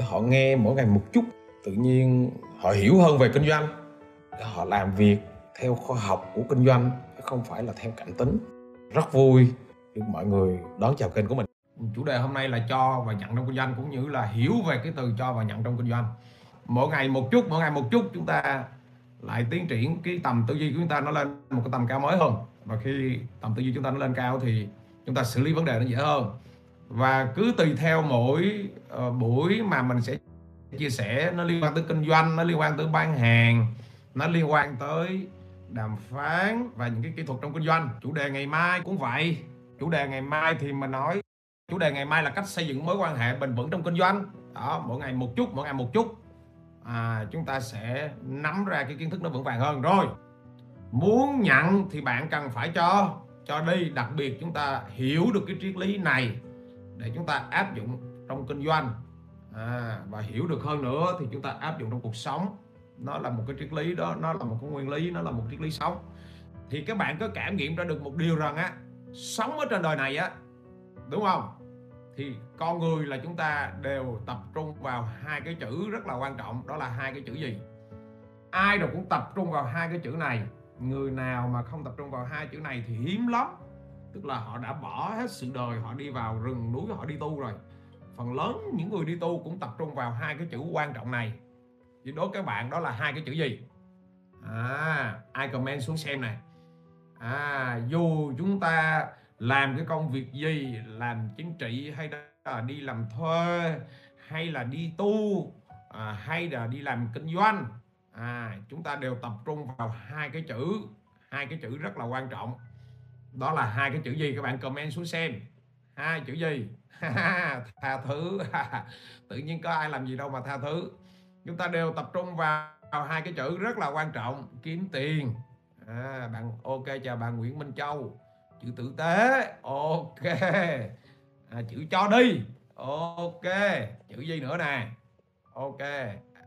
họ nghe mỗi ngày một chút. Tự nhiên họ hiểu hơn về kinh doanh. Họ làm việc theo khoa học của kinh doanh không phải là theo cảm tính. Rất vui được mọi người đón chào kênh của mình. Chủ đề hôm nay là cho và nhận trong kinh doanh, cũng như là hiểu về cái từ cho và nhận trong kinh doanh. Mỗi ngày một chút, mỗi ngày một chút, chúng ta lại tiến triển cái tầm tư duy của chúng ta nó lên một cái tầm cao mới hơn. Và khi tầm tư duy chúng ta nó lên cao thì chúng ta xử lý vấn đề nó dễ hơn và cứ tùy theo mỗi uh, buổi mà mình sẽ chia sẻ nó liên quan tới kinh doanh nó liên quan tới bán hàng nó liên quan tới đàm phán và những cái kỹ thuật trong kinh doanh. Chủ đề ngày mai cũng vậy. Chủ đề ngày mai thì mình nói chủ đề ngày mai là cách xây dựng mối quan hệ bền vững trong kinh doanh. Đó mỗi ngày một chút mỗi ngày một chút. À, chúng ta sẽ nắm ra cái kiến thức nó vững vàng hơn. Rồi muốn nhận thì bạn cần phải cho cho đi. Đặc biệt chúng ta hiểu được cái triết lý này để chúng ta áp dụng trong kinh doanh. À, và hiểu được hơn nữa thì chúng ta áp dụng trong cuộc sống. Nó là một cái triết lý đó nó là một cái nguyên lý nó là một triết lý sống thì các bạn có cảm nghiệm ra được một điều rằng á sống ở trên đời này á đúng không? Thì con người là chúng ta đều tập trung vào hai cái chữ rất là quan trọng đó là hai cái chữ gì? Ai rồi cũng tập trung vào hai cái chữ này. Người nào mà không tập trung vào hai chữ này thì hiếm lắm tức là họ đã bỏ hết sự đời họ đi vào rừng núi họ đi tu rồi. Phần lớn những người đi tu cũng tập trung vào hai cái chữ quan trọng này. Thì đối các bạn đó là hai cái chữ gì? À ai comment xuống xem này. À dù chúng ta làm cái công việc gì làm chính trị hay là đi làm thuê hay là đi tu à, hay là đi làm kinh doanh à, chúng ta đều tập trung vào hai cái chữ. Hai cái chữ rất là quan trọng đó là hai cái chữ gì các bạn comment xuống xem. Hai chữ gì? Tha thứ. Tự nhiên có ai làm gì đâu mà tha thứ. Chúng ta đều tập trung vào hai cái chữ rất là quan trọng kiếm tiền. À, bạn ok chào bạn Nguyễn Minh Châu. Chữ tử tế ok. À, chữ cho đi ok. Chữ gì nữa nè? Ok.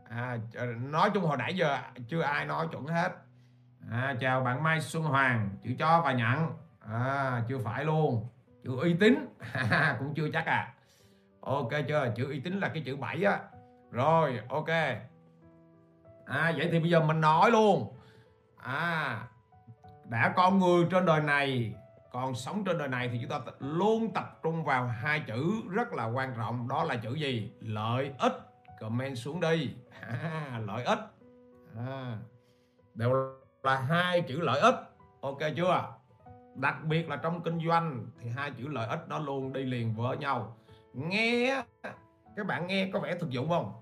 À, nói chung hồi nãy giờ chưa ai nói chuẩn hết. À, chào bạn Mai Xuân Hoàng chữ cho và nhận à, chưa phải luôn. Chữ uy tín. Cũng chưa chắc à. Ok chưa? Chữ uy tín là cái chữ 7 á. Rồi ok. À vậy thì bây giờ mình nói luôn. À đã con người trên đời này còn sống trên đời này thì chúng ta luôn tập trung vào hai chữ rất là quan trọng. Đó là chữ gì? Lợi ích. Comment xuống đi. À, lợi ích. À, đều là hai chữ lợi ích. Ok chưa? Đặc biệt là trong kinh doanh thì hai chữ lợi ích đó luôn đi liền với nhau. Nghe các bạn nghe có vẻ thực dụng không?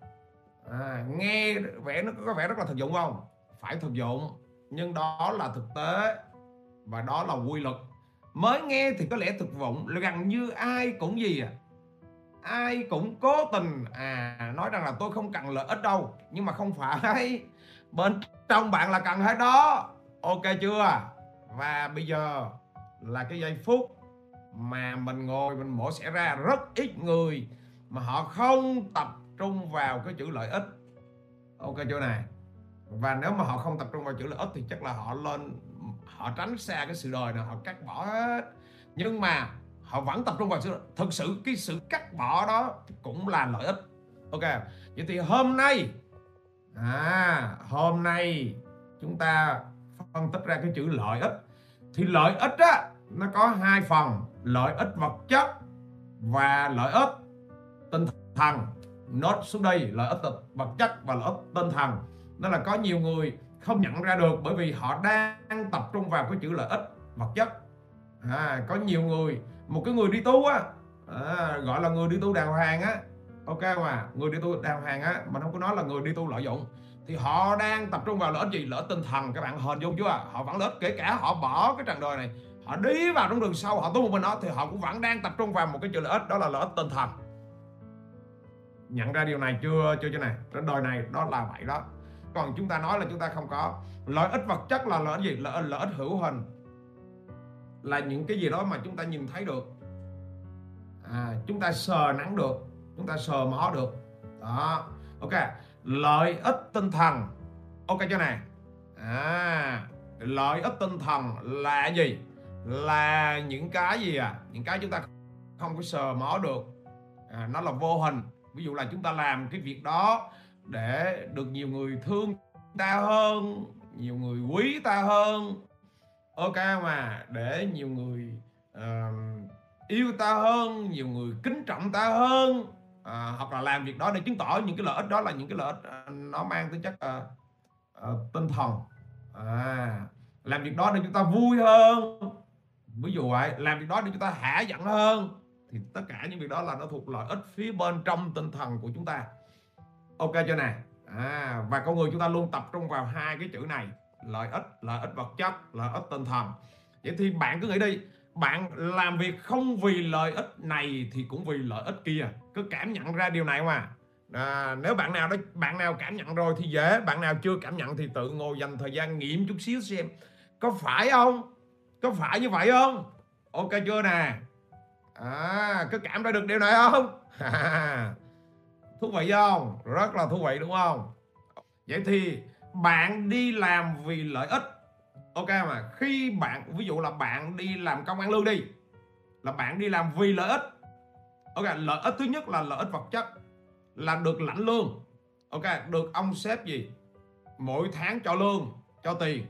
À, nghe vẻ nó có vẻ rất là thực dụng không? Phải thực dụng nhưng đó là thực tế và đó là quy luật. Mới nghe thì có lẽ thực vọng gần như ai cũng gì à? Ai cũng cố tình. À nói rằng là tôi không cần lợi ích đâu nhưng mà không phải. Bên trong bạn là cần hết đó. Ok chưa? Và bây giờ là cái giây phút mà mình ngồi, mình mổ xẻ ra rất ít người mà họ không tập trung vào cái chữ lợi ích. Ok chỗ này. Và nếu mà họ không tập trung vào chữ lợi ích thì chắc là họ lên, họ tránh xa cái sự đời này, họ cắt bỏ hết. Nhưng mà họ vẫn tập trung vào sự, thực sự cái sự cắt bỏ đó cũng là lợi ích. Ok, vậy thì hôm nay à hôm nay chúng ta phân tích ra cái chữ lợi ích. Thì lợi ích á nó có hai phần lợi ích vật chất và lợi ích tinh thần. Nốt xuống đây lợi ích vật chất và lợi ích tinh thần. Nó là có nhiều người không nhận ra được bởi vì họ đang tập trung vào cái chữ lợi ích vật chất. À, có nhiều người một cái người đi tu á à, gọi là người đi tu đàng hoàng á. Ok mà người đi tu đàng hoàng á mà không có nói là người đi tu lợi dụng. Thì họ đang tập trung vào lợi ích gì? Lợi ích tinh thần. Các bạn hình dung chưa? Họ vẫn lợi ích kể cả họ bỏ cái trần đời này họ đi vào trong đường sâu họ tu một mình. Đó thì họ cũng vẫn đang tập trung vào một cái chữ lợi ích đó là lợi ích tinh thần. Nhận ra điều này chưa chưa chưa này trên đời này đó là vậy đó. Còn chúng ta nói là chúng ta không có. Lợi ích vật chất là lợi ích gì? Lợi, lợi ích hữu hình. Là những cái gì đó mà chúng ta nhìn thấy được. À, chúng ta sờ nắng được. Chúng ta sờ mó được. Đó. Ok lợi ích tinh thần. Ok chưa này à lợi ích tinh thần là gì? Là những cái gì à? Những cái chúng ta không có sờ mó được. À, nó là vô hình. Ví dụ là chúng ta làm cái việc đó để được nhiều người thương ta hơn nhiều người quý ta hơn. Ok mà để nhiều người uh, yêu ta hơn nhiều người kính trọng ta hơn. À, hoặc là làm việc đó để chứng tỏ những cái lợi ích đó là những cái lợi ích à, nó mang tính chất uh, uh, tinh thần. À, làm việc đó để chúng ta vui hơn ví dụ vậy làm việc đó để chúng ta hạ giận hơn thì tất cả những việc đó là nó thuộc lợi ích phía bên trong tinh thần của chúng ta. Ok chưa nè? À, và con người chúng ta luôn tập trung vào hai cái chữ này lợi ích lợi ích vật chất lợi ích tinh thần. Vậy thì bạn cứ nghĩ đi bạn làm việc không vì lợi ích này thì cũng vì lợi ích kia. Cứ cảm nhận ra điều này mà à, nếu bạn nào đó bạn nào cảm nhận rồi thì dễ bạn nào chưa cảm nhận thì tự ngồi dành thời gian nghiệm chút xíu xem. Có phải không? Có phải như vậy không? Ok chưa nè? À có cảm ra được điều này không? Thú vị không? Rất là thú vị đúng không? Vậy thì bạn đi làm vì lợi ích. Ok mà, khi bạn, ví dụ là bạn đi làm công ăn lương đi, là bạn đi làm vì lợi ích. Ok, lợi ích thứ nhất là lợi ích vật chất, là được lãnh lương. Ok, được ông sếp gì? Mỗi tháng cho lương, cho tiền.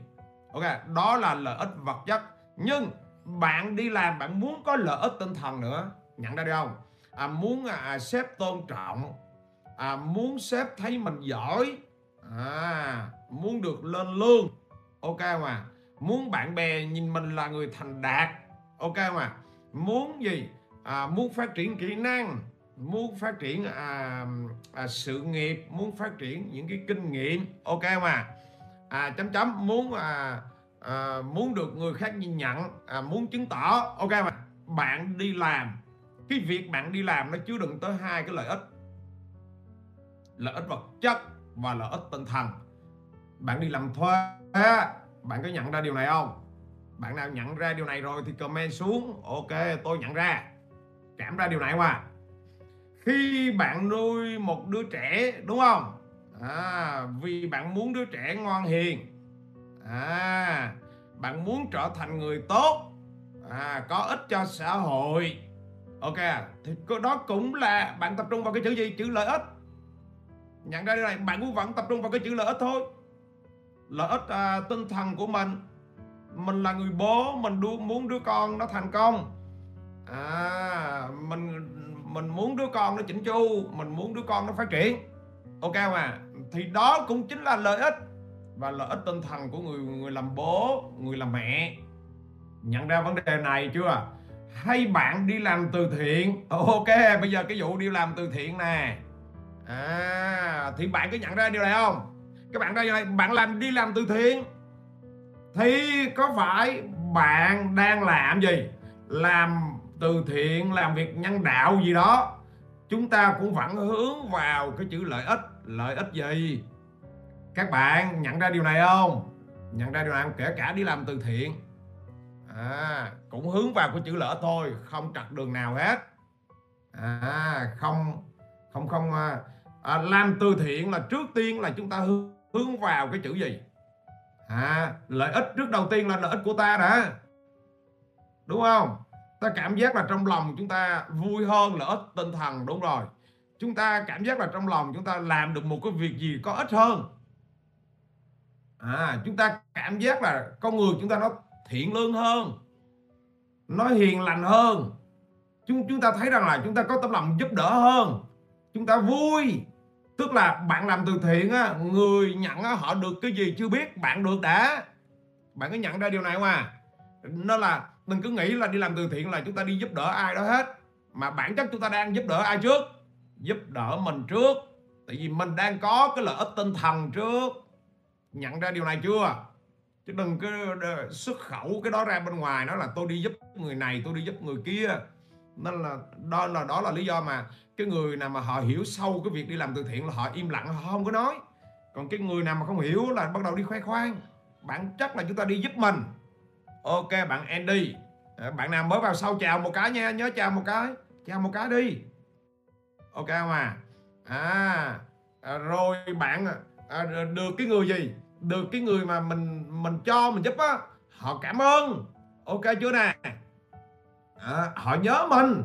Ok, đó là lợi ích vật chất nhưng bạn đi làm bạn muốn có lợi ích tinh thần nữa. Nhận ra được không? À, muốn à, sếp tôn trọng. À, muốn sếp thấy mình giỏi. À, muốn được lên lương. Ok mà muốn bạn bè nhìn mình là người thành đạt. Ok mà muốn gì? À, muốn phát triển kỹ năng. Muốn phát triển à, à, sự nghiệp. Muốn phát triển những cái kinh nghiệm. Ok mà à, chấm chấm. Muốn à, à, muốn được người khác nhìn nhận à, muốn chứng tỏ. Ok mà bạn đi làm. Cái việc bạn đi làm nó chứa đựng tới hai cái lợi ích. Lợi ích vật chất và lợi ích tinh thần. Bạn đi làm thuê bạn có nhận ra điều này không? Bạn nào nhận ra điều này rồi thì comment xuống. Ok tôi nhận ra. Cảm ra điều này không à khi bạn nuôi một đứa trẻ đúng không? À, vì bạn muốn đứa trẻ ngoan hiền à, bạn muốn trở thành người tốt. À, có ích cho xã hội. Ok thì đó cũng là bạn tập trung vào cái chữ gì? Chữ lợi ích. Nhận ra điều này bạn cũng vẫn tập trung vào cái chữ lợi ích thôi. Lợi ích à, tinh thần của mình. Mình là người bố mình đu, muốn đứa con nó thành công. À mình mình muốn đứa con nó chỉnh chu mình muốn đứa con nó phát triển. Ok mà thì đó cũng chính là lợi ích và lợi ích tinh thần của người người làm bố, người làm mẹ. Nhận ra vấn đề này chưa? Hay bạn đi làm từ thiện? Ok, bây giờ cái vụ đi làm từ thiện nè. À thì bạn có nhận ra điều này không? Các bạn đây này, bạn làm đi làm từ thiện thì có phải bạn đang làm gì? Làm từ thiện, làm việc nhân đạo gì đó. Chúng ta cũng vẫn hướng vào cái chữ lợi ích. Lợi ích gì? Các bạn nhận ra điều này không? Nhận ra điều này không? Kể cả đi làm từ thiện. À, cũng hướng vào cái chữ lỡ thôi không trật đường nào hết. À, không không không à, à, làm từ thiện là trước tiên là chúng ta hướng hướng vào cái chữ gì? À, lợi ích trước đầu tiên là lợi ích của ta đã. Đúng không? Ta cảm giác là trong lòng chúng ta vui hơn lợi ích tinh thần đúng rồi. Chúng ta cảm giác là trong lòng chúng ta làm được một cái việc gì có ích hơn à chúng ta cảm giác là con người chúng ta nó thiện lương hơn nó hiền lành hơn. Chúng chúng ta thấy rằng là chúng ta có tấm lòng giúp đỡ hơn chúng ta vui. Tức là bạn làm từ thiện á người nhận á, họ được cái gì chưa biết bạn được đã. Bạn có nhận ra điều này không à? Nó là đừng cứ nghĩ là đi làm từ thiện là chúng ta đi giúp đỡ ai đó hết. Mà bản chất chúng ta đang giúp đỡ ai trước? Giúp đỡ mình trước. Tại vì mình đang có cái lợi ích tinh thần trước nhận ra điều này chưa? Chứ đừng cứ xuất khẩu cái đó ra bên ngoài nó là tôi đi giúp người này tôi đi giúp người kia. Nên là đó là đó là lý do mà cái người nào mà họ hiểu sâu cái việc đi làm từ thiện là họ im lặng họ không có nói. Còn cái người nào mà không hiểu là bắt đầu đi khoe khoang. Bản chất là chúng ta đi giúp mình. Ok bạn Andy. Ờ, bạn nào mới vào sau chào một cái nha nhớ chào một cái chào một cái đi. Ok không à, à, à rồi bạn à, được cái người gì? Được cái người mà mình mình cho mình giúp á họ cảm ơn. Ok chưa nè? À, họ nhớ mình.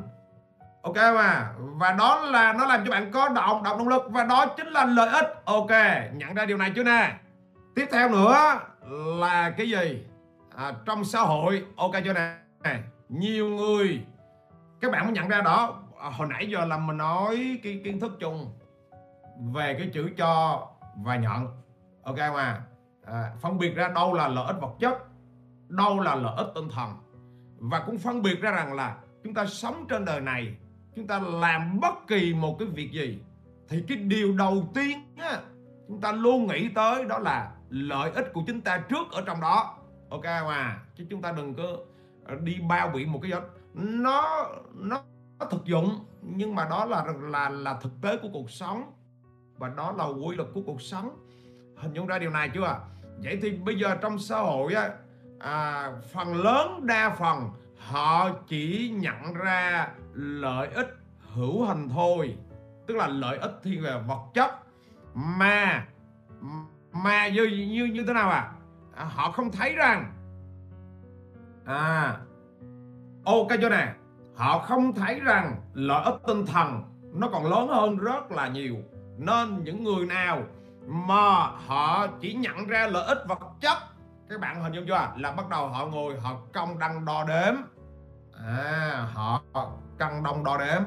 Ok mà và đó là nó làm cho bạn có động động động lực và đó chính là lợi ích. Ok nhận ra điều này chưa nè? Tiếp theo nữa là cái gì? À, trong xã hội. Ok chưa nè? Nhiều người các bạn mới nhận ra đó à, hồi nãy giờ là mình nói cái kiến thức chung về cái chữ cho và nhận. Ok mà à, phân biệt ra đâu là lợi ích vật chất đâu là lợi ích tinh thần. Và cũng phân biệt ra rằng là chúng ta sống trên đời này chúng ta làm bất kỳ một cái việc gì thì cái điều đầu tiên á, chúng ta luôn nghĩ tới đó là lợi ích của chúng ta trước ở trong đó. Ok mà chứ chúng ta đừng có à, đi bao biện một cái gì nó nó thực dụng nhưng mà đó là là là thực tế của cuộc sống và đó là quy luật của cuộc sống. Hình dung ra điều này chưa vậy thì bây giờ trong xã hội á à, phần lớn đa phần họ chỉ nhận ra lợi ích hữu hình thôi. Tức là lợi ích thiên về vật chất. Mà mà như như như thế nào à, à họ không thấy rằng à ok chỗ này họ không thấy rằng lợi ích tinh thần nó còn lớn hơn rất là nhiều nên những người nào mà họ chỉ nhận ra lợi ích vật chất, các bạn hình dung chưa? Là bắt đầu họ ngồi, họ công đăng đo đếm. À họ cân đông đo đếm.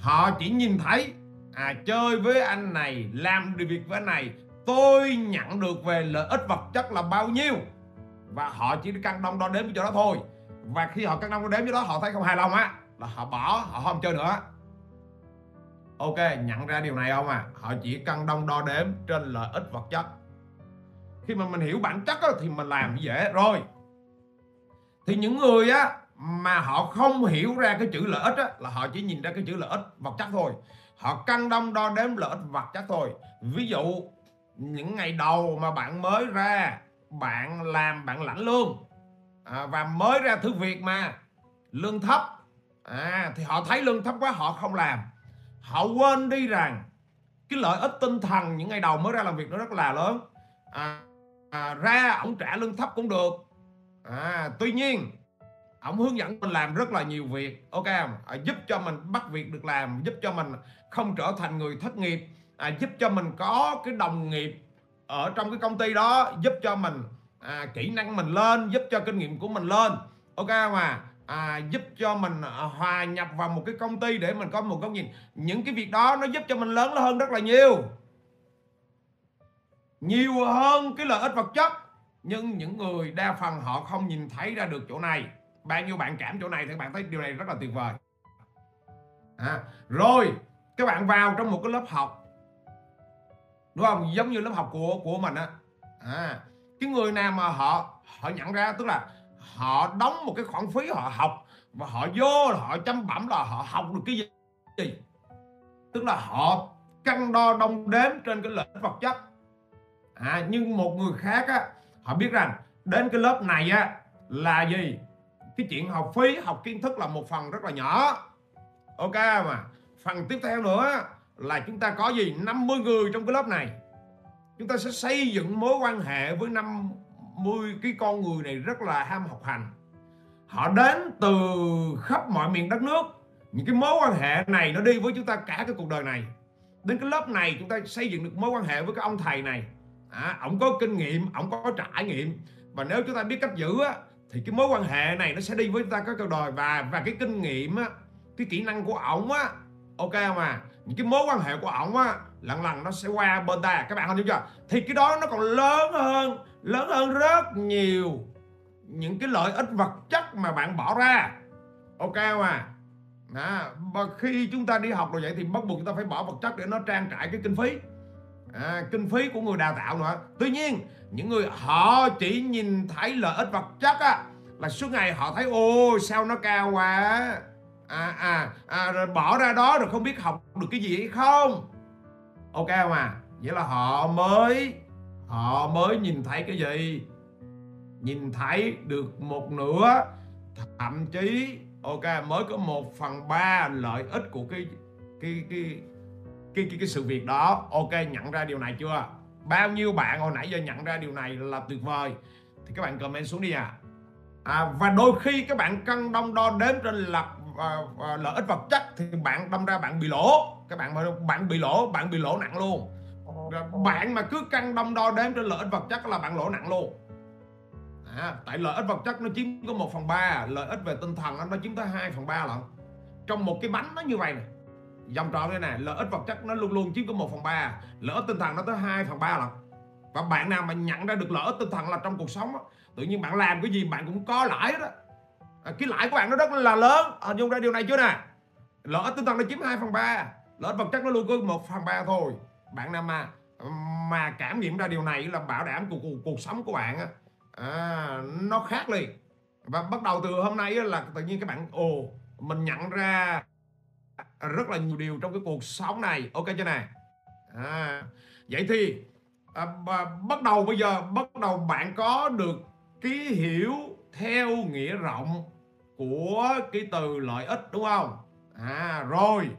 Họ chỉ nhìn thấy à chơi với anh này, làm được việc với anh này, tôi nhận được về lợi ích vật chất là bao nhiêu? Và họ chỉ cân đông đo đếm cho đó thôi. Và khi họ cân đông đo đếm với đó, họ thấy không hài lòng á. Là họ bỏ, họ không chơi nữa ok nhận ra điều này không à họ chỉ cân đông đo đếm trên lợi ích vật chất. Khi mà mình hiểu bản chất á, thì mình làm dễ. Rồi. Thì những người á mà họ không hiểu ra cái chữ lợi ích á, là họ chỉ nhìn ra cái chữ lợi ích vật chất thôi. Họ cân đông đo đếm lợi ích vật chất thôi. Ví dụ những ngày đầu mà bạn mới ra bạn làm bạn lãnh lương à, và mới ra thứ việc mà lương thấp à, thì họ thấy lương thấp quá họ không làm họ quên đi rằng cái lợi ích tinh thần những ngày đầu mới ra làm việc nó rất là lớn. À, à, ra ông trả lương thấp cũng được. À, tuy nhiên ông hướng dẫn mình làm rất là nhiều việc ok không? À, giúp cho mình bắt việc được làm giúp cho mình không trở thành người thất nghiệp. À, giúp cho mình có cái đồng nghiệp ở trong cái công ty đó giúp cho mình à, kỹ năng mình lên giúp cho kinh nghiệm của mình lên ok mà à, À, giúp cho mình à, hòa nhập vào một cái công ty để mình có một góc nhìn. Những cái việc đó nó giúp cho mình lớn hơn rất là nhiều. Nhiều hơn cái lợi ích vật chất. Nhưng những người đa phần họ không nhìn thấy ra được chỗ này. Bao nhiêu bạn cảm chỗ này thì bạn thấy điều này rất là tuyệt vời. À, rồi các bạn vào trong một cái lớp học. Đúng không? Giống như lớp học của của mình á. À, cái người nào mà họ họ nhận ra tức là họ đóng một cái khoản phí họ học và họ vô họ chăm bẩm là họ học được cái gì? Tức là họ cân đo đong đếm trên cái lợi ích vật chất. À, nhưng một người khác á họ biết rằng đến cái lớp này á là gì? Cái chuyện học phí học kiến thức là một phần rất là nhỏ. Ok mà phần tiếp theo nữa là chúng ta có gì? 50 người trong cái lớp này. Chúng ta sẽ xây dựng mối quan hệ với 50 cái con người này rất là ham học hành. Họ đến từ khắp mọi miền đất nước. Những cái mối quan hệ này nó đi với chúng ta cả cái cuộc đời này. Đến cái lớp này chúng ta xây dựng được mối quan hệ với cái ông thầy này. À, ông có kinh nghiệm ông có trải nghiệm. Và nếu chúng ta biết cách giữ á, thì cái mối quan hệ này nó sẽ đi với chúng ta cả cuộc đời. Và và cái kinh nghiệm á, cái kỹ năng của ổng á ok không à? Những cái mối quan hệ của ổng á lần lần nó sẽ qua bên ta. Các bạn không hiểu chưa? Thì cái đó nó còn lớn hơn lớn hơn rất nhiều những cái lợi ích vật chất mà bạn bỏ ra. Ok không à? À, và khi chúng ta đi học rồi vậy thì bắt buộc chúng ta phải bỏ vật chất để nó trang trải cái kinh phí. À, kinh phí của người đào tạo nữa. Tuy nhiên những người họ chỉ nhìn thấy lợi ích vật chất á là suốt ngày họ thấy ô sao nó cao quá? À, à, à rồi bỏ ra đó rồi không biết học được cái gì hay không? Ok không à? Vậy là họ mới họ mới nhìn thấy cái gì? Nhìn thấy được một nửa thậm chí ok mới có một phần ba lợi ích của cái cái cái cái cái, cái sự việc đó. Ok nhận ra điều này chưa? Bao nhiêu bạn hồi nãy giờ nhận ra điều này là tuyệt vời. Thì các bạn comment xuống đi à, à và đôi khi các bạn cân đông đo đếm trên lập à, à, lợi ích vật chất thì bạn đâm ra bạn bị lỗ. Các bạn bạn bị lỗ bạn bị lỗ nặng luôn bạn mà cứ căng đông đo đếm trên lợi ích vật chất là bạn lỗ nặng luôn. À, tại lợi ích vật chất nó chiếm có 1 phần ba lợi ích về tinh thần nó chiếm tới 2 phần ba lận. Trong một cái bánh nó như vậy này dòng tròn đây này lợi ích vật chất nó luôn luôn chiếm có 1 phần ba lợi ích tinh thần nó tới 2 phần ba lận. Và bạn nào mà nhận ra được lợi ích tinh thần là trong cuộc sống đó, tự nhiên bạn làm cái gì bạn cũng có lãi đó. À, cái lãi của bạn nó rất là lớn. Hình dung ra điều này chưa nè? Lợi ích tinh thần nó chiếm 2 phần ba lợi ích vật chất nó luôn có 1 phần ba thôi. Bạn nào mà mà cảm nghiệm ra điều này là bảo đảm cuộc, cuộc, cuộc sống của bạn á. À, nó khác liền. Và bắt đầu từ hôm nay là tự nhiên các bạn ồ mình nhận ra rất là nhiều điều trong cái cuộc sống này. Ok chưa này à, vậy thì à, bắt đầu bây giờ bắt đầu bạn có được cái hiểu theo nghĩa rộng của cái từ lợi ích đúng không? À rồi.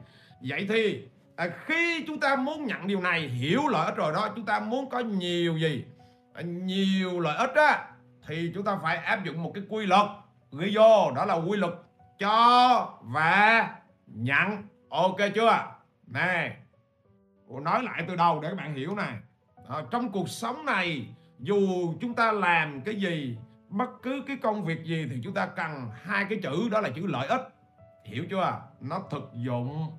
Vậy thì à, khi chúng ta muốn nhận điều này hiểu lợi ích rồi đó chúng ta muốn có nhiều gì? À, nhiều lợi ích á thì chúng ta phải áp dụng một cái quy luật. Ghi vô đó là quy luật cho và nhận. Ok chưa? Nè nói lại từ đầu để các bạn hiểu này. À, trong cuộc sống này dù chúng ta làm cái gì bất cứ cái công việc gì thì chúng ta cần hai cái chữ đó là chữ lợi ích. Hiểu chưa? Nó thực dụng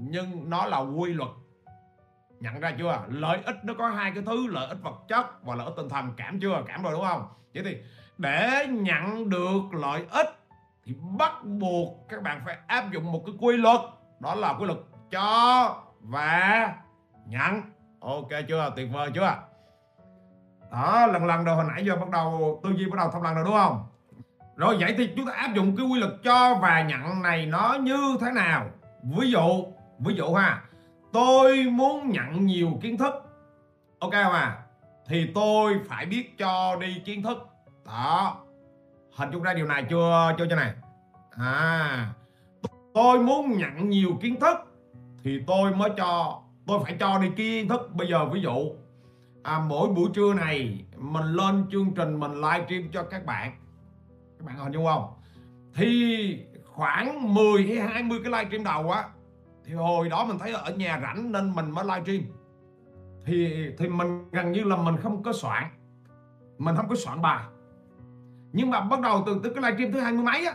nhưng nó là quy luật. Nhận ra chưa? Lợi ích nó có hai cái thứ, lợi ích vật chất và lợi ích tinh thần. Cảm chưa? Cảm rồi đúng không? Vậy thì để nhận được lợi ích thì bắt buộc các bạn phải áp dụng một cái quy luật. Đó là quy luật cho và nhận. Ok chưa? Tuyệt vời chưa? Đó, lần lần đầu hồi nãy giờ bắt đầu, tư duy bắt đầu thông lần rồi đúng không? Rồi, vậy thì chúng ta áp dụng cái quy luật cho và nhận này nó như thế nào? Ví dụ ví dụ ha tôi muốn nhận nhiều kiến thức. Ok không à? Thì tôi phải biết cho đi kiến thức. Đó. Hình dung ra điều này chưa? Chưa cho này. À. Tôi muốn nhận nhiều kiến thức thì tôi mới cho tôi phải cho đi kiến thức. Bây giờ ví dụ à, mỗi buổi trưa này mình lên chương trình mình livestream cho các bạn. Các bạn hình dung không? Thì khoảng 10 hay 20 cái livestream đầu á thì hồi đó mình thấy ở nhà rảnh nên mình mới livestream thì thì mình gần như là mình không có soạn. Mình không có soạn bài. Nhưng mà bắt đầu từ từ cái livestream thứ hai mươi mấy á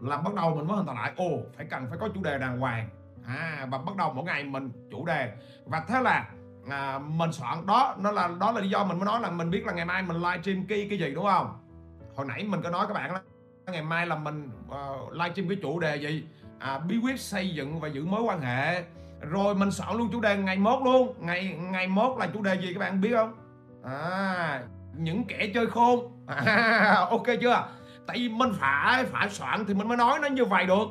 là bắt đầu mình mới hình thành lại ồ phải cần phải có chủ đề đàng hoàng. À và bắt đầu mỗi ngày mình chủ đề. Và thế là à, mình soạn đó nó là đó là lý do mình mới nói là mình biết là ngày mai mình livestream cái cái gì đúng không? Hồi nãy mình có nói các bạn là ngày mai là mình ờ, uh, livestream cái chủ đề gì? À, bí quyết xây dựng và giữ mối quan hệ. Rồi mình soạn luôn chủ đề ngày mốt luôn. Ngày ngày mốt là chủ đề gì các bạn biết không? À những kẻ chơi khôn. À, ok chưa? Tại vì mình phải phải soạn thì mình mới nói nó như vậy được.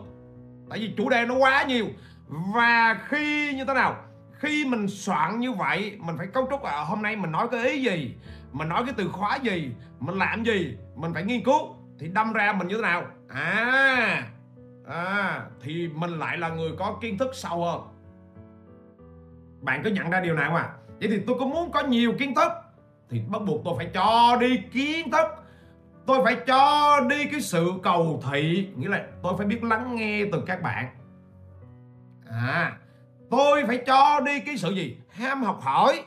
Tại vì chủ đề nó quá nhiều. Và khi như thế nào? Khi mình soạn như vậy mình phải cấu trúc là hôm nay mình nói cái ý gì? Mình nói cái từ khóa gì? Mình làm gì? Mình phải nghiên cứu. Thì đâm ra mình như thế nào? À à, thì mình lại là người có kiến thức sâu hơn. Bạn có nhận ra điều này không à? Vậy thì tôi có muốn có nhiều kiến thức. Thì bắt buộc tôi phải cho đi kiến thức. Tôi phải cho đi cái sự cầu thị nghĩa là tôi phải biết lắng nghe từ các bạn. À tôi phải cho đi cái sự gì? Ham học hỏi.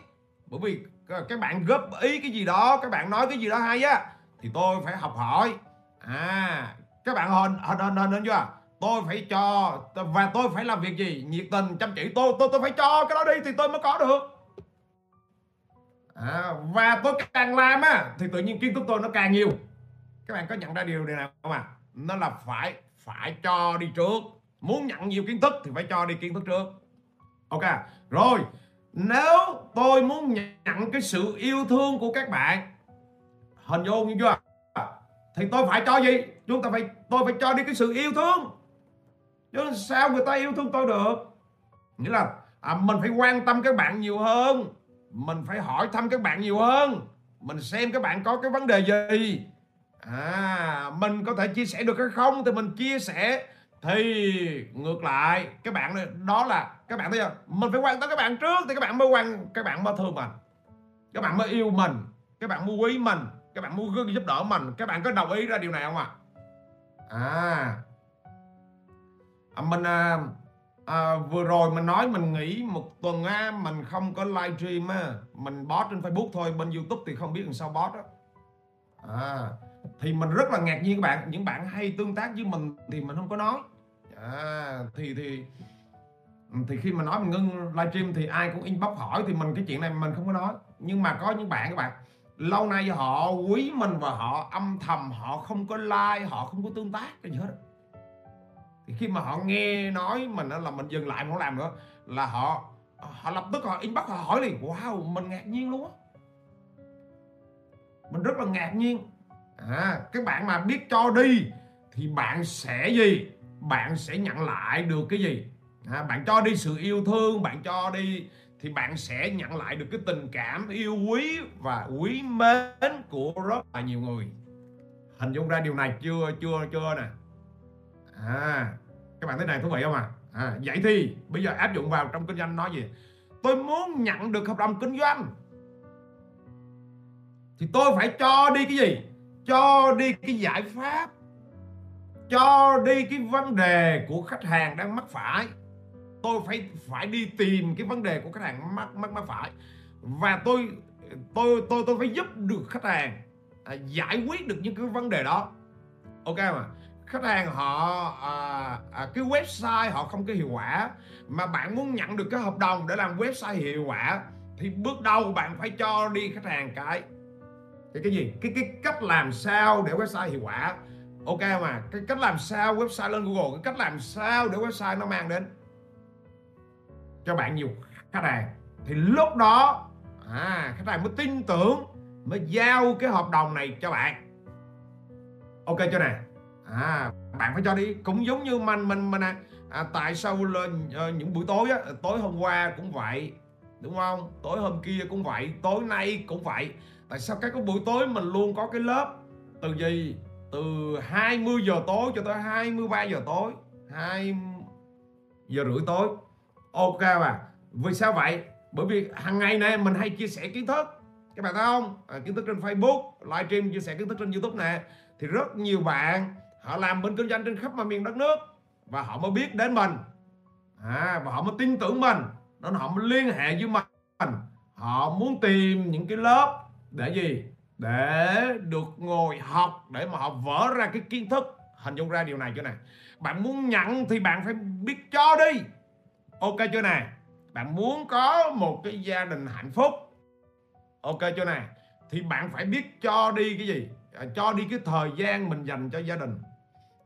Bởi vì các bạn góp ý cái gì đó các bạn nói cái gì đó hay á thì tôi phải học hỏi. À các bạn hình hình hình hình, hình chưa? Tôi phải cho và tôi phải làm việc gì? Nhiệt tình chăm chỉ. Tôi tôi tôi phải cho cái đó đi thì tôi mới có được. À, và tôi càng làm á thì tự nhiên kiến thức tôi nó càng nhiều. Các bạn có nhận ra điều này nào không à nó là phải phải cho đi trước. Muốn nhận nhiều kiến thức thì phải cho đi kiến thức trước. Ok rồi. Nếu tôi muốn nhận cái sự yêu thương của các bạn hình dung như chưa thì tôi phải cho gì? Chúng ta phải tôi phải cho đi cái sự yêu thương chứ sao người ta yêu thương tôi được? Nghĩa là à, mình phải quan tâm các bạn nhiều hơn. Mình phải hỏi thăm các bạn nhiều hơn. Mình xem các bạn có cái vấn đề gì. À mình có thể chia sẻ được hay không thì mình chia sẻ. Thì ngược lại các bạn đó là các bạn thấy không? Mình phải quan tâm các bạn trước thì các bạn mới quan các bạn mới thương mình. Các bạn mới yêu mình. Các bạn mới quý mình. Các bạn muốn giúp đỡ mình. Các bạn có đồng ý ra điều này không ạ à? à À, mình à, à, vừa rồi mình nói mình nghỉ một tuần á mình không có livestream á mình post trên Facebook thôi bên YouTube thì không biết làm sao post đó à thì mình rất là ngạc nhiên các bạn những bạn hay tương tác với mình thì mình không có nói. À, thì thì thì khi mà nói mình ngưng livestream thì ai cũng inbox hỏi thì mình cái chuyện này mình không có nói. Nhưng mà có những bạn các bạn lâu nay họ quý mình và họ âm thầm họ không có like họ không có tương tác cái gì hết thì khi mà họ nghe nói mình là mình dừng lại không làm nữa là họ họ lập tức họ inbox họ hỏi liền. Wow mình ngạc nhiên luôn á. Mình rất là ngạc nhiên. À, các bạn mà biết cho đi thì bạn sẽ gì? Bạn sẽ nhận lại được cái gì? À, bạn cho đi sự yêu thương bạn cho đi thì bạn sẽ nhận lại được cái tình cảm yêu quý và quý mến của rất là nhiều người. Hình dung ra điều này chưa chưa chưa nè à các bạn thấy này thú vị không à? à vậy thì bây giờ áp dụng vào trong kinh doanh nói gì? Tôi muốn nhận được hợp đồng kinh doanh. Thì tôi phải cho đi cái gì? Cho đi cái giải pháp. Cho đi cái vấn đề của khách hàng đang mắc phải. Tôi phải phải đi tìm cái vấn đề của khách hàng mắc mắc mắc phải. Và tôi tôi tôi tôi phải giúp được khách hàng à, giải quyết được những cái vấn đề đó. Ok mà khách hàng họ à, à, cái website họ không có hiệu quả mà bạn muốn nhận được cái hợp đồng để làm website hiệu quả thì bước đầu bạn phải cho đi khách hàng cái. Cái cái gì? Cái cái cách làm sao để website hiệu quả? Ok mà cái cách làm sao website lên google cái cách làm sao để website nó mang đến cho bạn nhiều khách hàng? Thì lúc đó à, khách hàng mới tin tưởng mới giao cái hợp đồng này cho bạn. Ok chưa nè? À, bạn phải cho đi. Cũng giống như mình mình mình à, à, tại sao lên à, những buổi tối á, tối hôm qua cũng vậy đúng không? Tối hôm kia cũng vậy tối nay cũng vậy. Tại sao các cái buổi tối mình luôn có cái lớp từ gì? Từ 20 giờ tối cho tới 23 giờ tối 2 giờ rưỡi tối. Ok mà vì sao vậy? Bởi vì hàng ngày này mình hay chia sẻ kiến thức. Các bạn thấy không? À, kiến thức trên Facebook livestream chia sẻ kiến thức trên YouTube nè. Thì rất nhiều bạn họ làm bên kinh doanh trên khắp mọi miền đất nước. Và họ mới biết đến mình. À, và họ mới tin tưởng mình. Nên họ mới liên hệ với mình. Họ muốn tìm những cái lớp để gì? Để được ngồi học để mà họ vỡ ra cái kiến thức. Hình dung ra điều này chưa này bạn muốn nhận thì bạn phải biết cho đi. Ok chưa này bạn muốn có một cái gia đình hạnh phúc. Ok chưa này thì bạn phải biết cho đi cái gì? À, cho đi cái thời gian mình dành cho gia đình.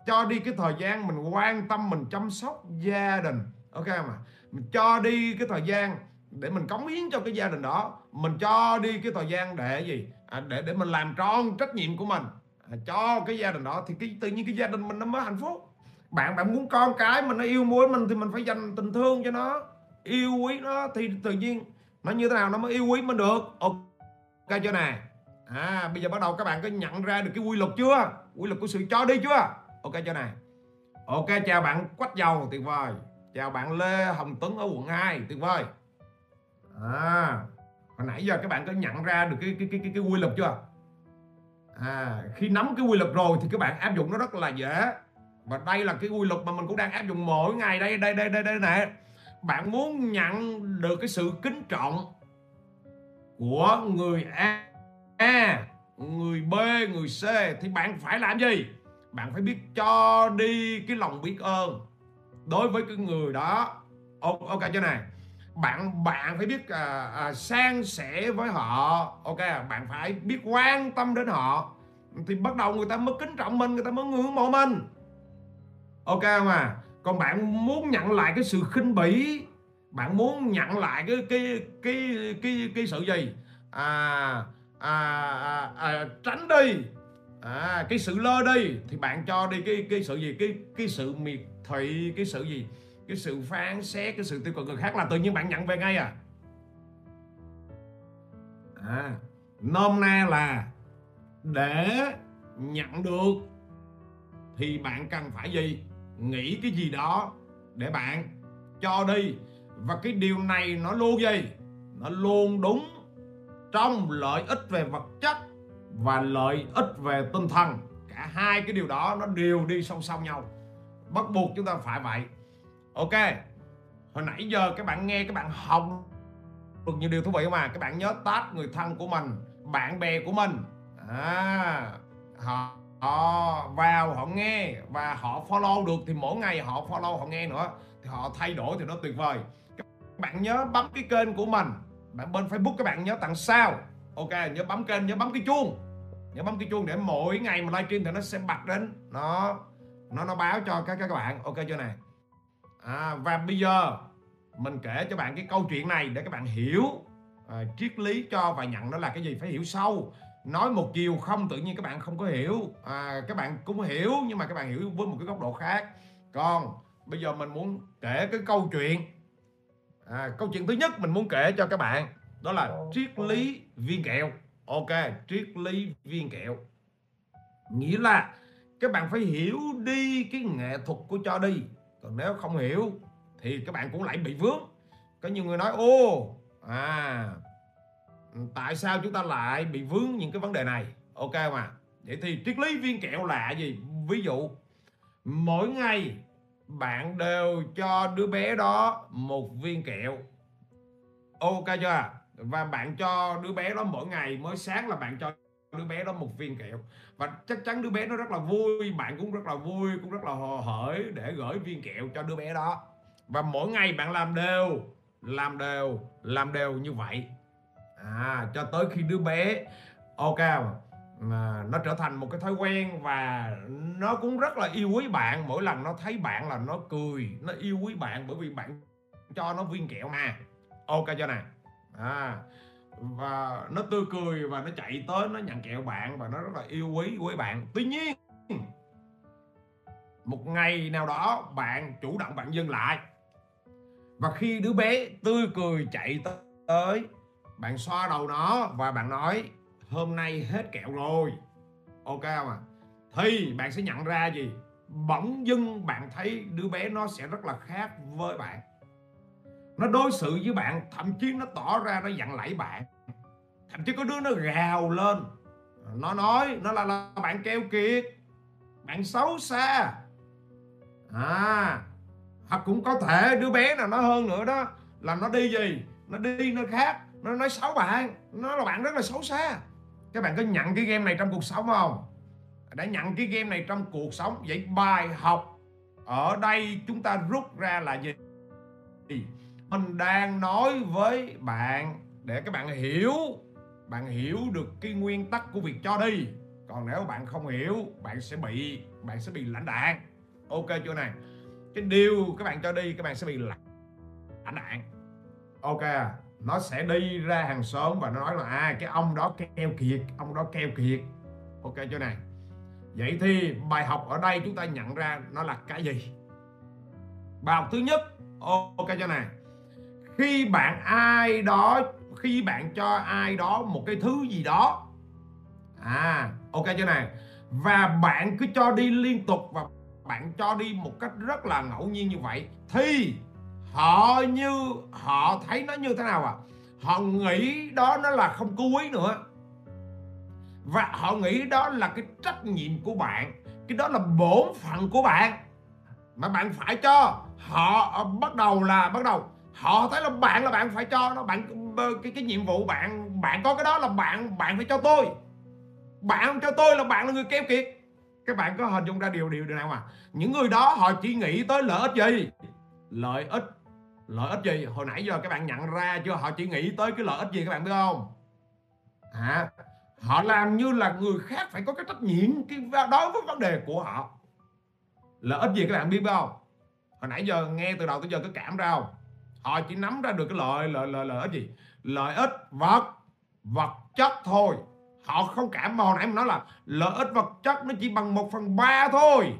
Cho đi cái thời gian mình quan tâm mình chăm sóc gia đình. Ok mà mình cho đi cái thời gian để mình cống hiến cho cái gia đình đó. Mình cho đi cái thời gian để gì? À, để để mình làm tròn trách nhiệm của mình. À, cho cái gia đình đó thì cái tự nhiên cái gia đình mình nó mới hạnh phúc. Bạn bạn muốn con cái mình nó yêu muối mình thì mình phải dành tình thương cho nó. Yêu quý nó thì tự nhiên nó như thế nào nó mới yêu quý mình được. Ok chưa nè? À bây giờ bắt đầu các bạn có nhận ra được cái quy luật chưa? Quy luật của sự cho đi chưa? Ok cho này ok chào bạn quách dầu tuyệt vời. Chào bạn lê hồng tuấn ở quận 2 tuyệt vời. À hồi nãy giờ các bạn có nhận ra được cái cái cái cái, cái quy luật chưa? À khi nắm cái quy luật rồi thì các bạn áp dụng nó rất là dễ. Và đây là cái quy luật mà mình cũng đang áp dụng mỗi ngày. Đây đây đây đây đây nè. Bạn muốn nhận được cái sự kính trọng của người A, A người B người C thì bạn phải làm gì? Bạn phải biết cho đi cái lòng biết ơn. Đối với cái người đó ok chưa này? Bạn bạn phải biết à, à, san sẻ với họ ok? Bạn phải biết quan tâm đến họ. Thì bắt đầu người ta mới kính trọng mình người ta mới ngưỡng mộ mình. Ok mà còn bạn muốn nhận lại cái sự khinh bỉ bạn muốn nhận lại cái cái cái cái cái sự gì? À, à, à, à tránh đi. À, cái sự lơ đi thì bạn cho đi cái cái sự gì? Cái cái sự miệt thị cái sự gì? Cái sự phán xét cái sự tiêu cực người khác là tự nhiên bạn nhận về ngay à? À nôm na là để nhận được thì bạn cần phải gì? Nghĩ cái gì đó để bạn cho đi. Và cái điều này nó luôn gì? Nó luôn đúng trong lợi ích về vật chất và lợi ích về tinh thần. Cả hai cái điều đó nó đều đi song song nhau. Bắt buộc chúng ta phải vậy. Ok, hồi nãy giờ các bạn nghe các bạn học được nhiều điều thú vị mà các bạn nhớ tát người thân của mình, bạn bè của mình. À họ họ vào, họ nghe và họ follow được thì mỗi ngày họ follow, họ nghe nữa thì họ thay đổi thì nó tuyệt vời. Các bạn nhớ bấm cái kênh của mình bạn bên Facebook các bạn nhớ tặng sao. Ok nhớ bấm kênh nhớ bấm cái chuông. Nhớ bấm cái chuông để mỗi ngày mà livestream thì nó sẽ bật đến. Nó nó nó báo cho các các bạn. Ok chưa này à, và bây giờ mình kể cho bạn cái câu chuyện này để các bạn hiểu. À, triết lý cho và nhận nó là cái gì phải hiểu sâu. Nói một chiều không tự nhiên các bạn không có hiểu. À, các bạn cũng hiểu nhưng mà các bạn hiểu với một cái góc độ khác. Còn bây giờ mình muốn kể cái câu chuyện à, câu chuyện thứ nhất mình muốn kể cho các bạn đó là triết lý viên kẹo. Ok triết lý viên kẹo. Nghĩa là các bạn phải hiểu đi cái nghệ thuật của cho đi. Còn nếu không hiểu thì các bạn cũng lại bị vướng. Có nhiều người nói ô à tại sao chúng ta lại bị vướng những cái vấn đề này? Ok mà. Vậy thì triết lý viên kẹo là gì? Ví dụ mỗi ngày bạn đều cho đứa bé đó một viên kẹo. Ok chưa? Và bạn cho đứa bé đó mỗi ngày mới sáng là bạn cho đứa bé đó một viên kẹo. Và chắc chắn đứa bé nó rất là vui, bạn cũng rất là vui, cũng rất là hồ hởi để gửi viên kẹo cho đứa bé đó. Và mỗi ngày bạn làm đều làm đều làm đều như vậy. À cho tới khi đứa bé, ok mà nó trở thành một cái thói quen và nó cũng rất là yêu quý bạn. Mỗi lần nó thấy bạn là nó cười, nó yêu quý bạn bởi vì bạn cho nó viên kẹo mà. Ok cho nè? À và nó tươi cười và nó chạy tới, nó nhận kẹo bạn và nó rất là yêu quý quý bạn. Tuy nhiên, một ngày nào đó bạn chủ động bạn dừng lại. Và khi đứa bé tươi cười chạy tới, bạn xoa đầu nó và bạn nói hôm nay hết kẹo rồi. Ok không à thì bạn sẽ nhận ra gì? Bỗng dưng bạn thấy đứa bé nó sẽ rất là khác với bạn. Nó đối xử với bạn thậm chí nó tỏ ra nó giận lẫy bạn. Thậm chí có đứa nó gào lên. Nó nói nó là, là bạn keo kiệt bạn xấu xa. À hoặc cũng có thể đứa bé nào nó hơn nữa đó là nó đi gì? Nó đi nó khác nó nói xấu bạn. Nó là bạn rất là xấu xa các bạn có nhận cái game này trong cuộc sống không? Đã nhận cái game này trong cuộc sống, vậy bài học ở đây chúng ta rút ra là gì? Mình đang nói với bạn để các bạn hiểu bạn hiểu được cái nguyên tắc của việc cho đi. Còn nếu bạn không hiểu, bạn sẽ bị, bạn sẽ bị lãnh đạn. Ok chưa này? Cái điều các bạn cho đi, các bạn sẽ bị lãnh đạn. Ok à? Nó sẽ đi ra hàng xóm và nó nói là à cái ông đó keo kiệt, ông đó keo kiệt. Ok, chỗ này. Vậy thì bài học ở đây chúng ta nhận ra nó là cái gì? Bài học thứ nhất. Ok cho này. Khi bạn ai đó, khi bạn cho ai đó một cái thứ gì đó. À ok, chỗ này. Và bạn cứ cho đi liên tục và bạn cho đi một cách rất là ngẫu nhiên như vậy, thì họ như, họ thấy nó như thế nào à? Họ nghĩ đó nó là không có quý nữa. Và họ nghĩ đó là cái trách nhiệm của bạn. Cái đó là bổn phận của bạn. Mà bạn phải cho. Họ bắt đầu là, bắt đầu. Họ thấy là bạn là bạn phải cho nó. Bạn, cái cái nhiệm vụ bạn bạn có cái đó là bạn bạn phải cho tôi. Bạn không cho tôi là bạn là người keo kiệt. Các bạn có hình dung ra điều điều điều nào mà? Những người đó họ chỉ nghĩ tới lợi ích gì? Lợi ích lợi ích gì? Hồi nãy giờ các bạn nhận ra chưa? Họ chỉ nghĩ tới cái lợi ích gì các bạn biết không? À, họ làm như là người khác phải có cái trách nhiệm cái đối với vấn đề của họ. Lợi ích gì các bạn biết không? Hồi nãy giờ nghe từ đầu tới giờ cứ cảm ra không? Họ chỉ nắm ra được cái lợi lợi lợi lợi ích gì? Lợi ích vật vật chất thôi. Họ không cảm mà hồi nãy mình nói là lợi ích vật chất nó chỉ bằng một phần ba thôi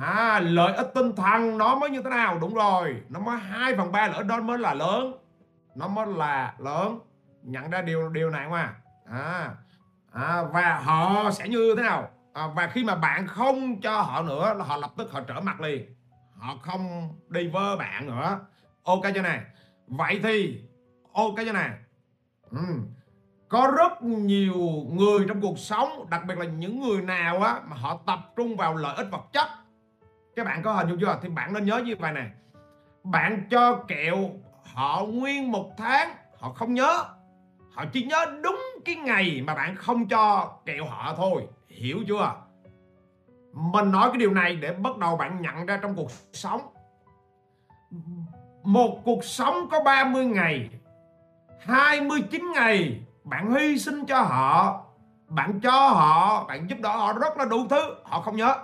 à, lợi ích tinh thần nó mới như thế nào? Đúng rồi. Nó mới 2 phần ba lợi ích đó mới là lớn. Nó mới là lớn. Nhận ra điều điều này mà à, à, và họ sẽ như thế nào? À, và khi mà bạn không cho họ nữa là họ lập tức họ trở mặt liền. Họ không đi vơ bạn nữa. Ok cho này vậy thì ok cho này ừ. có rất nhiều người trong cuộc sống đặc biệt là những người nào á mà họ tập trung vào lợi ích vật chất các bạn có hình dung chưa? Thì bạn nên nhớ như vậy này bạn cho kẹo họ nguyên một tháng, họ không nhớ. Họ chỉ nhớ đúng cái ngày mà bạn không cho kẹo họ thôi. Hiểu chưa? Mình nói cái điều này để bắt đầu bạn nhận ra trong cuộc sống. Một cuộc sống có 30 ngày 29 ngày bạn hy sinh cho họ, bạn cho họ, bạn giúp đỡ họ rất là đủ thứ, họ không nhớ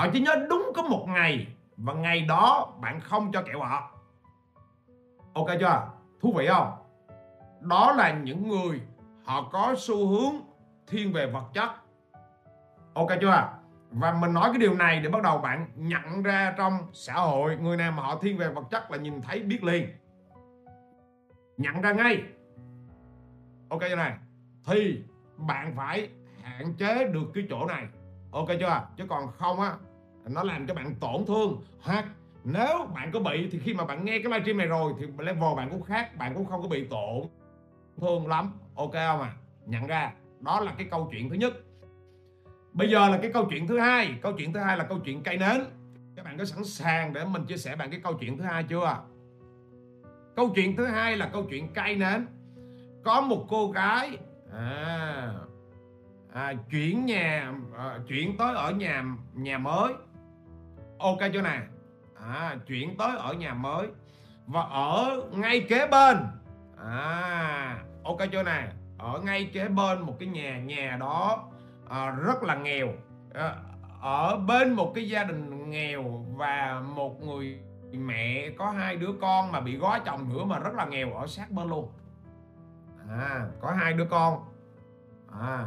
họ chỉ nhớ đúng có một ngày và ngày đó bạn không cho kẹo họ. Ok chưa? Thú vị không? Đó là những người họ có xu hướng thiên về vật chất. Ok chưa? Và mình nói cái điều này để bắt đầu bạn nhận ra trong xã hội người nào mà họ thiên về vật chất là nhìn thấy biết liền. Nhận ra ngay. Ok chưa này? Thì bạn phải hạn chế được cái chỗ này. Ok chưa? Chứ còn không á nó làm cho bạn tổn thương. Hoặc nếu bạn có bị thì khi mà bạn nghe cái livestream này rồi thì level bạn cũng khác bạn cũng không có bị tổn thương lắm. Ok không à? Nhận ra đó là cái câu chuyện thứ nhất. Bây giờ là cái câu chuyện thứ hai. Câu chuyện thứ hai là câu chuyện cây nến. Các bạn có sẵn sàng để mình chia sẻ bạn cái câu chuyện thứ hai chưa? Câu chuyện thứ hai là câu chuyện cây nến. Có một cô gái à, à, chuyển nhà à, chuyển tới ở nhà nhà mới ok chưa nè? À, chuyển tới ở nhà mới và ở ngay kế bên. À ok chưa nè? Ở ngay kế bên một cái nhà nhà đó à, rất là nghèo. À, ở bên một cái gia đình nghèo và một người mẹ có hai đứa con mà bị gói chồng nữa mà rất là nghèo ở sát bên luôn. À có hai đứa con. À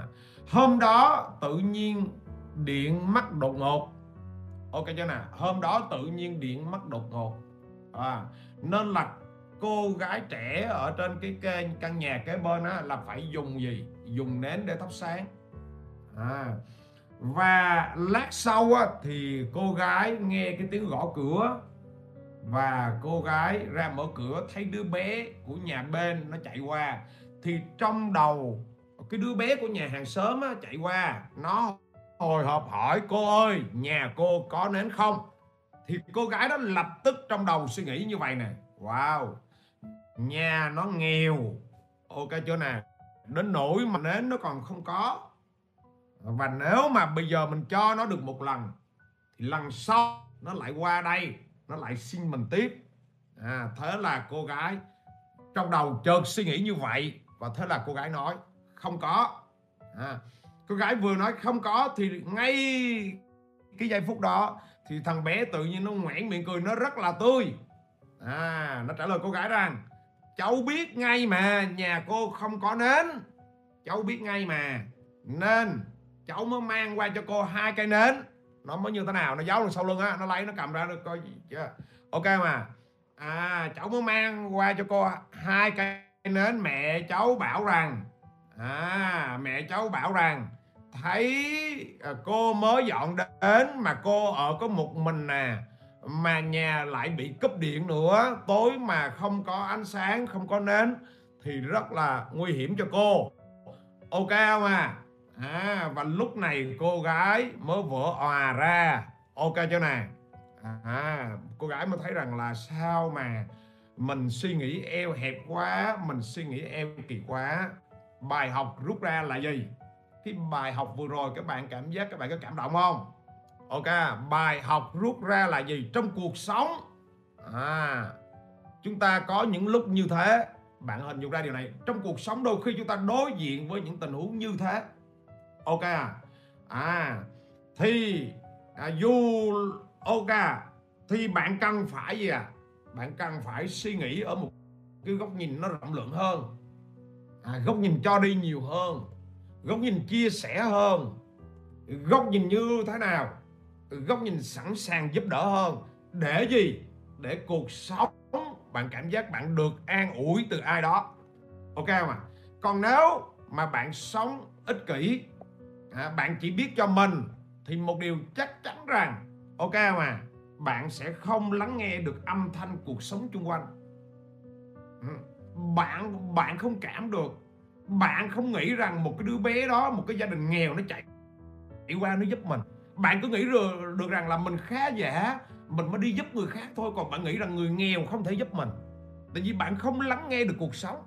hôm đó tự nhiên điện mất đột ngột ok chưa nào hôm đó tự nhiên điện mất đột ngột. À, nên là cô gái trẻ ở trên cái cái căn nhà kế bên á, là phải dùng gì? Dùng nến để thắp sáng. À, và lát sau á, thì cô gái nghe cái tiếng gõ cửa. Và cô gái ra mở cửa thấy đứa bé của nhà bên nó chạy qua. Thì trong đầu cái đứa bé của nhà hàng xóm á, chạy qua. Nó hồi hộp hỏi cô ơi nhà cô có nến không? Thì cô gái đó lập tức trong đầu suy nghĩ như vậy nè. Wow nhà nó nghèo. Ok chưa nè đến nỗi mà nến nó còn không có. Và nếu mà bây giờ mình cho nó được một lần thì lần sau nó lại qua đây nó lại xin mình tiếp. À, thế là cô gái trong đầu chợt suy nghĩ như vậy và thế là cô gái nói không có. À, cô gái vừa nói không có thì ngay cái giây phút đó thì thằng bé tự nhiên nó ngoãn miệng cười, nó rất là tươi. À nó trả lời cô gái rằng, cháu biết ngay mà, nhà cô không có nến. Cháu biết ngay mà, nên cháu mới mang qua cho cô hai cây nến. Nó mới như thế nào, nó giấu đằng sau lưng á, nó lấy, nó cầm ra được coi gì chưa? Ok mà à cháu mới mang qua cho cô hai cây nến. Mẹ cháu bảo rằng à mẹ cháu bảo rằng, thấy à, cô mới dọn đến mà cô ở có một mình nè, mà nhà lại bị cúp điện nữa, tối mà không có ánh sáng, không có nến, thì rất là nguy hiểm cho cô. Ok không à? À và lúc này cô gái mới vỡ òa ra. Ok chưa nè? À cô gái mới thấy rằng là sao mà mình suy nghĩ eo hẹp quá, mình suy nghĩ eo kỳ quá bài học rút ra là gì? Cái bài học vừa rồi các bạn cảm giác các bạn có cảm động không? Ok bài học rút ra là gì trong cuộc sống? À chúng ta có những lúc như thế. Bạn hình dung ra điều này. Trong cuộc sống đôi khi chúng ta đối diện với những tình huống như thế. Ok à. À thì à, dù ok thì bạn cần phải gì à? Bạn cần phải suy nghĩ ở một cái góc nhìn nó rộng lượng hơn à, góc nhìn cho đi nhiều hơn. Góc nhìn chia sẻ hơn. Góc nhìn như thế nào? Góc nhìn sẵn sàng giúp đỡ hơn. Để gì? Để cuộc sống. Bạn cảm giác bạn được an ủi từ ai đó. Ok không ạ? Còn nếu mà bạn sống ích kỷ à, bạn chỉ biết cho mình thì một điều chắc chắn rằng ok không à bạn sẽ không lắng nghe được âm thanh cuộc sống chung quanh. Ừ, bạn bạn không cảm được. Bạn không nghĩ rằng một cái đứa bé đó một cái gia đình nghèo nó chạy đi qua nó giúp mình. Bạn cứ nghĩ được, được rằng là mình khá giả mình mới đi giúp người khác thôi còn bạn nghĩ rằng người nghèo không thể giúp mình. Tại vì bạn không lắng nghe được cuộc sống.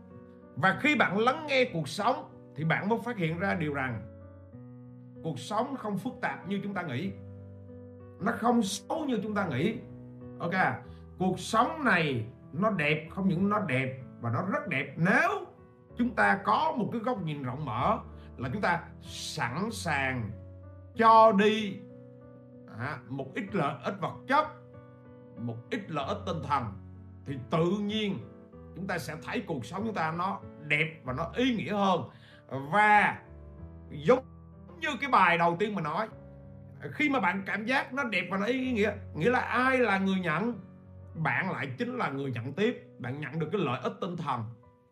Và khi bạn lắng nghe cuộc sống thì bạn mới phát hiện ra điều rằng cuộc sống không phức tạp như chúng ta nghĩ. Nó không xấu như chúng ta nghĩ. Ok à? cuộc sống này nó đẹp không những nó đẹp và nó rất đẹp. Nếu chúng ta có một cái góc nhìn rộng mở là chúng ta sẵn sàng cho đi à, một ít lợi ích vật chất một ít lợi ích tinh thần thì tự nhiên chúng ta sẽ thấy cuộc sống chúng ta nó đẹp và nó ý nghĩa hơn. Và giống như cái bài đầu tiên mà nói khi mà bạn cảm giác nó đẹp và nó ý nghĩa nghĩa là ai là người nhận? Bạn lại chính là người nhận tiếp. Bạn nhận được cái lợi ích tinh thần.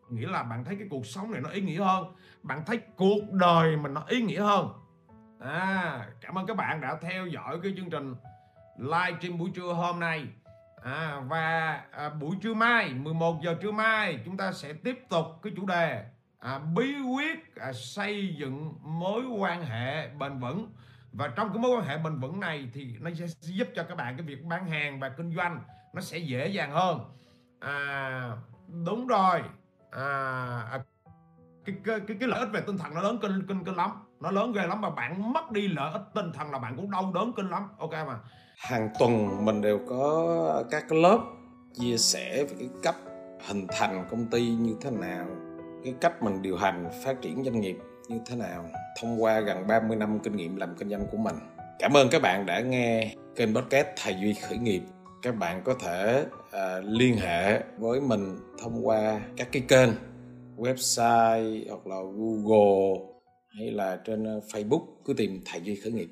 Nghĩa là bạn thấy cái cuộc sống này nó ý nghĩa hơn. Bạn thấy cuộc đời mình nó ý nghĩa hơn. À cảm ơn các bạn đã theo dõi cái chương trình live stream buổi trưa hôm nay. À, và à, buổi trưa mai 11 giờ trưa mai chúng ta sẽ tiếp tục cái chủ đề à, bí quyết à, xây dựng mối quan hệ bền vững. Và trong cái mối quan hệ bền vững này thì nó sẽ giúp cho các bạn cái việc bán hàng và kinh doanh nó sẽ dễ dàng hơn. À, đúng rồi. À, à cái, cái, cái, cái lợi ích về tinh thần nó lớn kinh kinh kinh lắm. Nó lớn ghê lắm mà bạn mất đi lợi ích tinh thần là bạn cũng đau đớn kinh lắm. Ok mà. Hàng tuần mình đều có các lớp chia sẻ về cái cách hình thành công ty như thế nào cái cách mình điều hành phát triển doanh nghiệp như thế nào thông qua gần 30 năm kinh nghiệm làm kinh doanh của mình. Cảm ơn các bạn đã nghe kênh podcast Thầy Duy Khởi nghiệp. Các bạn có thể à, liên hệ với mình thông qua các cái kênh website hoặc là Google hay là trên ờ, Facebook cứ tìm Thầy Duy Khởi nghiệp.